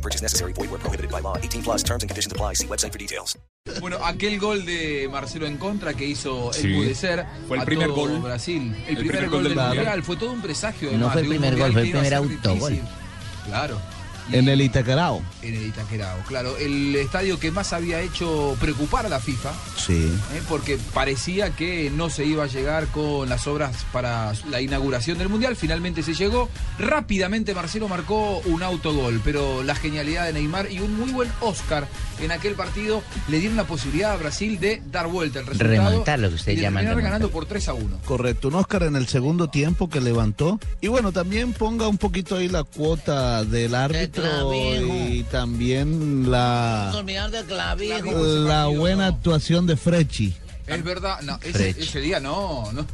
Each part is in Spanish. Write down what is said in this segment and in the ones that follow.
No purchase necessary. Void where prohibited by law. 18 plus terms and conditions apply. See website for details. Bueno, aquel gol de Marcelo en contra que hizo Sí, enmudecer fue el primer gol. Brasil. El, El primer, primer gol gol del del Mundial fue todo un presagio. No además, fue el primer Mundial gol, fue el primer autogol. Claro. En el Itacarao. en el Itaquerao, claro. El estadio que más había hecho preocupar a la FIFA, Sí. ¿eh? porque parecía que no se iba a llegar con las obras para la inauguración del Mundial. Finalmente se llegó. Rápidamente Marcelo marcó un autogol, pero la genialidad de Neymar y un muy buen Oscar en aquel partido le dieron la posibilidad a Brasil de dar vuelta el resultado. Remontar, lo que ustedes y de llaman terminar ganando por 3 a 1. Correcto, un Oscar en el segundo tiempo que levantó. Y bueno, también ponga un poquito ahí la cuota del árbitro y también la, olvidar de clavijo. la buena actuación de Frechi. Es verdad, no, ese, día no, no.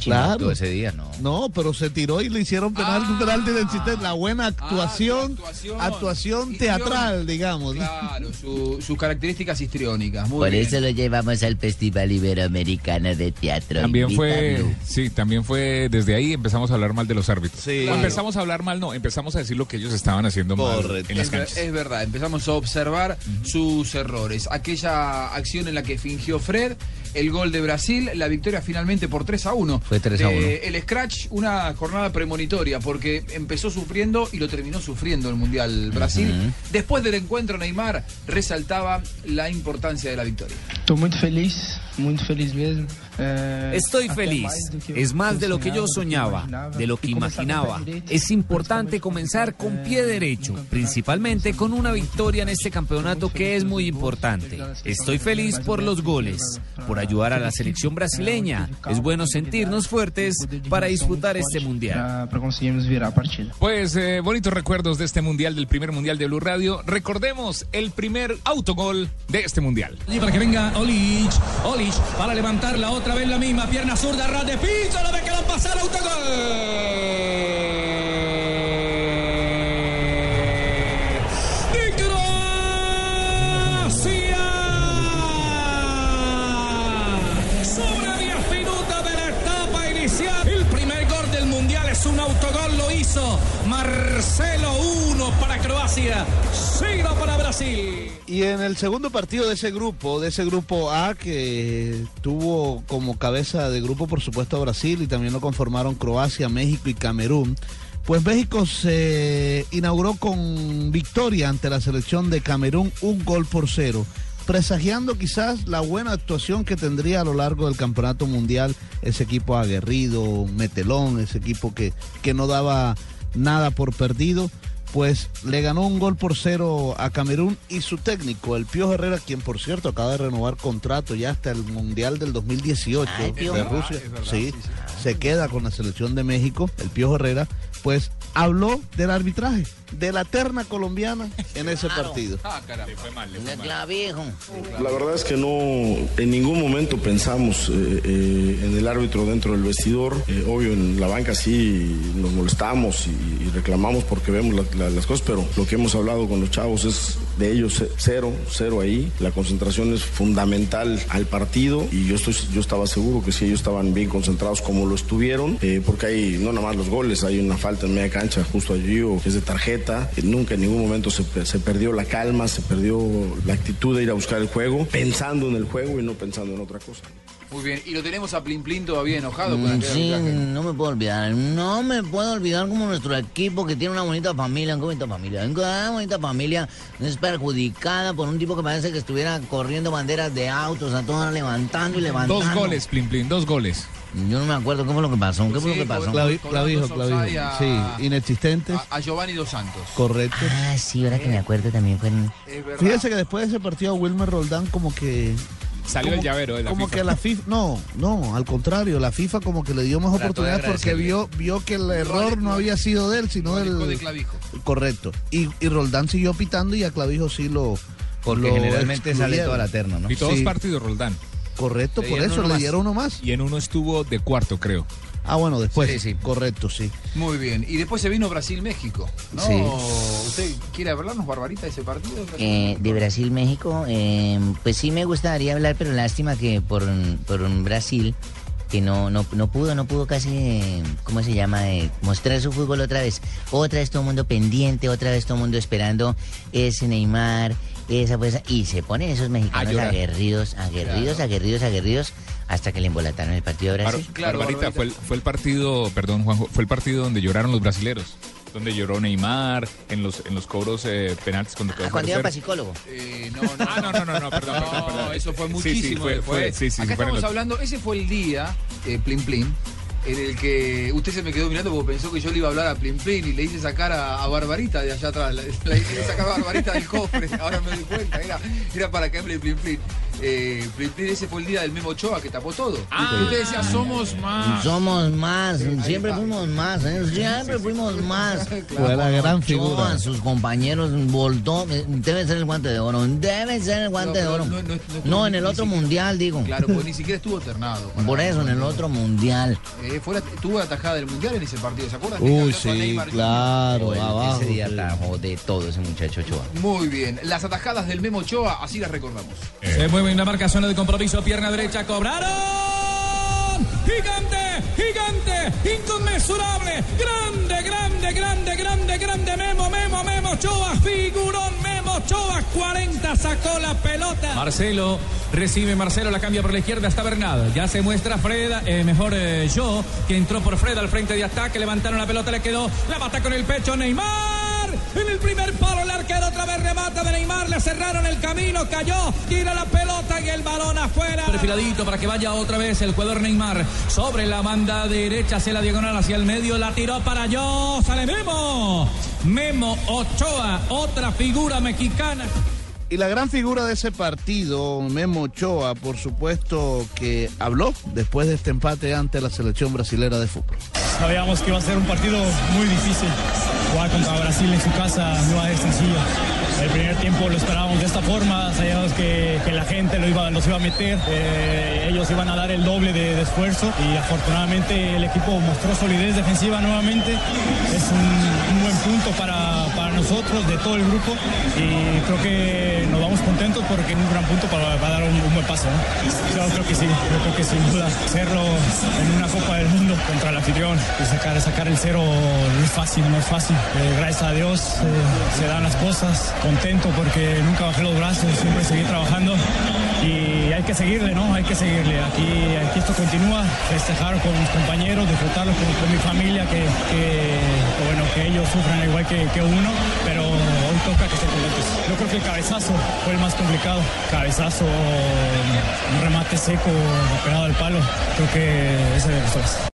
Claro. ese día, no. No, pero se tiró y le hicieron penal, Ah. penalti de insistente. La buena actuación, su actuación. actuación Histriónica. teatral, digamos. Claro, su- sus características histriónicas. Muy Por bien. eso lo llevamos al Festival Iberoamericano de Teatro. También fue, sí, también fue desde ahí empezamos a hablar mal de los árbitros. Sí. O empezamos a hablar mal, no, empezamos a decir lo que ellos estaban haciendo mal en las canchas. es verdad, empezamos a observar sus errores. Aquella acción en la que fingió Fred, el gol de Brasil, la victoria finalmente por 3 a 1. Fue 3 a 1. el Scratch, una jornada premonitoria, porque empezó sufriendo y lo terminó sufriendo el Mundial Brasil. Después del encuentro, Neymar resaltaba la importancia de la victoria. Estou muito feliz, muito feliz mesmo. É, Estoy feliz. Es más de lo que yo soñaba, de lo que imaginaba. Es importante comenzar con pie derecho, principalmente con una victoria en este campeonato que es muy importante. Estoy feliz por los goles, por ayudar a la selección brasileña. Es bueno sentirnos fuertes para disputar este mundial. para conseguirmos virar a partida. Pues eh, bonitos recuerdos de este mundial, del primer mundial de Blue Radio. Recordemos el primer autogol de este mundial. Y para que venga Olic, Olic para levantarla otra vez la misma pierna zurda, ras la ve que la pasar autogol. Sobre 10 minutos de la etapa inicial. El primer gol del mundial es un autogol, Marcelo 1 para Croacia, 0 para Brasil. Y en el segundo partido de ese grupo, de ese grupo A, que tuvo como cabeza de grupo, por supuesto, Brasil y también lo conformaron Croacia, México y Camerún. Pues México se inauguró con victoria ante la selección de Camerún, un gol por cero, presagiando quizás la buena actuación que tendría a lo largo del campeonato mundial ese equipo aguerrido, metelón, ese equipo que, que no daba nada por perdido pues le ganó un gol por cero a Camerún y su técnico, el Pío Herrera, quien por cierto acaba de renovar contrato ya hasta el Mundial del 2018 Ay, Pío. de Rusia. es verdad, sí, sí, sí. se queda con la selección de México, el Pío Herrera, pues habló del arbitraje, de la terna colombiana en ese partido. Ah, caramba. La verdad es que no, en ningún momento pensamos eh, eh, en el árbitro dentro del vestidor. Eh, obvio, en la banca sí nos molestamos y, y reclamamos porque vemos la- la- las cosas, pero lo que hemos hablado con los chavos es de ellos eh, cero, cero ahí. La concentración es fundamental al partido y yo, estoy, yo estaba seguro que si ellos estaban bien concentrados como lo estuvieron, eh, porque hay no nada más los goles, hay una falta en media cancha justo allí o que es de tarjeta. Nunca en ningún momento se, se perdió la calma, se perdió la actitud de ir a buscar el juego, pensando en el juego y no pensando en otra cosa. Muy bien, y lo tenemos a Plin Plin todavía enojado con Mm, aquel Sí, arbitraje. no me puedo olvidar, no me puedo olvidar como nuestro equipo que tiene una bonita familia, una bonita familia, una bonita familia es perjudicada por un tipo que parece que estuviera corriendo banderas de autos, a todas levantando y levantando. Dos goles, Plin Plin, dos goles. Yo no me acuerdo qué fue lo que pasó, qué fue Sí, lo que pasó. clavijo. offside a- Sí, inexistentes, A, a Giovanni Dos Santos. correcto. Ah, sí, ahora que me acuerdo también fue en... Fíjese que después de ese partido Wilmer Roldán como que Salió como, el llavero de la como FIFA. que la FIFA no no al contrario la FIFA como que le dio más Trató de oportunidades porque vio vio que el error no había sido de él sino del de Clavijo. correcto y, y Roldán siguió pitando y a Clavijo sí lo Porque lo generalmente sale excluyeron. toda la terna, ¿no? Y todos Sí. partidos, Roldán. Correcto, Le por eso uno le dieron uno más. Y en uno estuvo de cuarto, creo. Ah, bueno, después. Sí, sí. Correcto, sí. Muy bien. Y después se vino Brasil-México. ¿no? Sí. ¿Usted quiere hablarnos, Barbarita, de ese partido? Eh, de Brasil, México, eh, pues sí me gustaría hablar, pero lástima que por, por un Brasil que no, no, no pudo, no pudo casi, eh, ¿cómo se llama? Eh, mostrar su fútbol otra vez. Otra vez todo el mundo pendiente, otra vez todo el mundo esperando ese Neymar, esa pues, y se ponen esos mexicanos aguerridos, aguerridos, aguerridos, aguerridos, hasta que le embolataron el partido de Brasil. Claro, Barbarita, Barbarita. fue el, fue el partido, perdón Juanjo, fue el partido donde lloraron los brasileros. Donde lloró Neymar en los, en los cobros eh, penaltis cuando quedó Ah, cuando iba para psicólogo. Eh, no, no, Ah, no, no, no, no, perdón, No, perdón, perdón. eso fue Sí, muchísimo. sí, fue, después. fue, sí, sí, Acá fue en el estamos hablando, ese fue el día, eh, Plim Plim, en el que usted se me quedó mirando porque pensó que yo le iba a hablar a Plim Plim y le hice sacar a, a Barbarita de allá atrás. Le, hice sacar a Barbarita del cofre, ahora me doy cuenta, era, era para que hable Plim Plim. Eh, ese fue el día del Memo Ochoa que tapó todo. Ah. Y usted decía, somos más. Somos más, siempre fuimos más, ¿eh? siempre fuimos más. Fue la gran Ochoa, figura. sus compañeros voltó, eh, debe ser el guante de oro, debe ser el guante No, de oro. no- no- no- No, en el otro siquiera- mundial, digo. Claro, porque ni siquiera estuvo ternado. Por eso, en el otro mundial. Eh, fue la- tuvo la tajada del mundial en ese partido, ¿se acuerdan? Uy, sí, claro, abajo. ese día sí. atajó de todo ese muchacho Ochoa. Muy bien, las atajadas del Memo Ochoa, así las recordamos. Se mueve en la marca, zona de compromiso, pierna derecha, cobraron. Gigante, gigante, inconmensurable, grande, grande, grande, grande, grande, Memo, Memo, Memo, Ochoa, figurón, Memo, Ochoa, 40, sacó la pelota. Marcelo, recibe Marcelo, la cambia por la izquierda, está Bernal, ya se muestra Freda, eh, mejor eh, yo, que entró por Freda al frente de ataque, levantaron la pelota, le quedó, la mata con el pecho Neymar. En el primer palo el arquero otra vez remata de Neymar, le cerraron el camino, cayó, tira la pelota y el balón afuera. Perfiladito para que vaya otra vez el jugador Neymar sobre la banda derecha, hacia la diagonal hacia el medio, la tiró para yo, sale Memo. Memo Ochoa, otra figura mexicana. Y la gran figura de ese partido, Memo Ochoa, por supuesto que habló después de este empate ante la selección brasilera de fútbol. Sabíamos que iba a ser un partido muy difícil. Jugar contra Brasil en su casa no iba a ser sencillo. El primer tiempo lo esperábamos de esta forma, sabíamos que, la gente lo iba, los iba a meter, eh, ellos iban a dar el doble de, esfuerzo y afortunadamente el equipo mostró solidez defensiva nuevamente. Es un, buen punto para, nosotros, de todo el grupo, y creo que nos vamos contentos porque es un gran punto para, para dar un, buen paso. Yo creo que sí, yo creo que sin duda hacerlo en una Copa del Mundo contra el anfitrión sacar, sacar el cero no es fácil, no es fácil. Eh, gracias a Dios eh, se dan las cosas, contento porque nunca bajé los brazos, siempre seguí trabajando y hay que seguirle, ¿no? Hay que seguirle. Aquí, aquí esto continúa, festejar con mis compañeros, disfrutarlo con, mi familia, que, bueno, que ellos sufran igual que, uno, pero hoy toca que estén contentos. Yo creo que el cabezazo fue el más complicado. Cabezazo, un remate seco, pegado al palo. Creo que ese es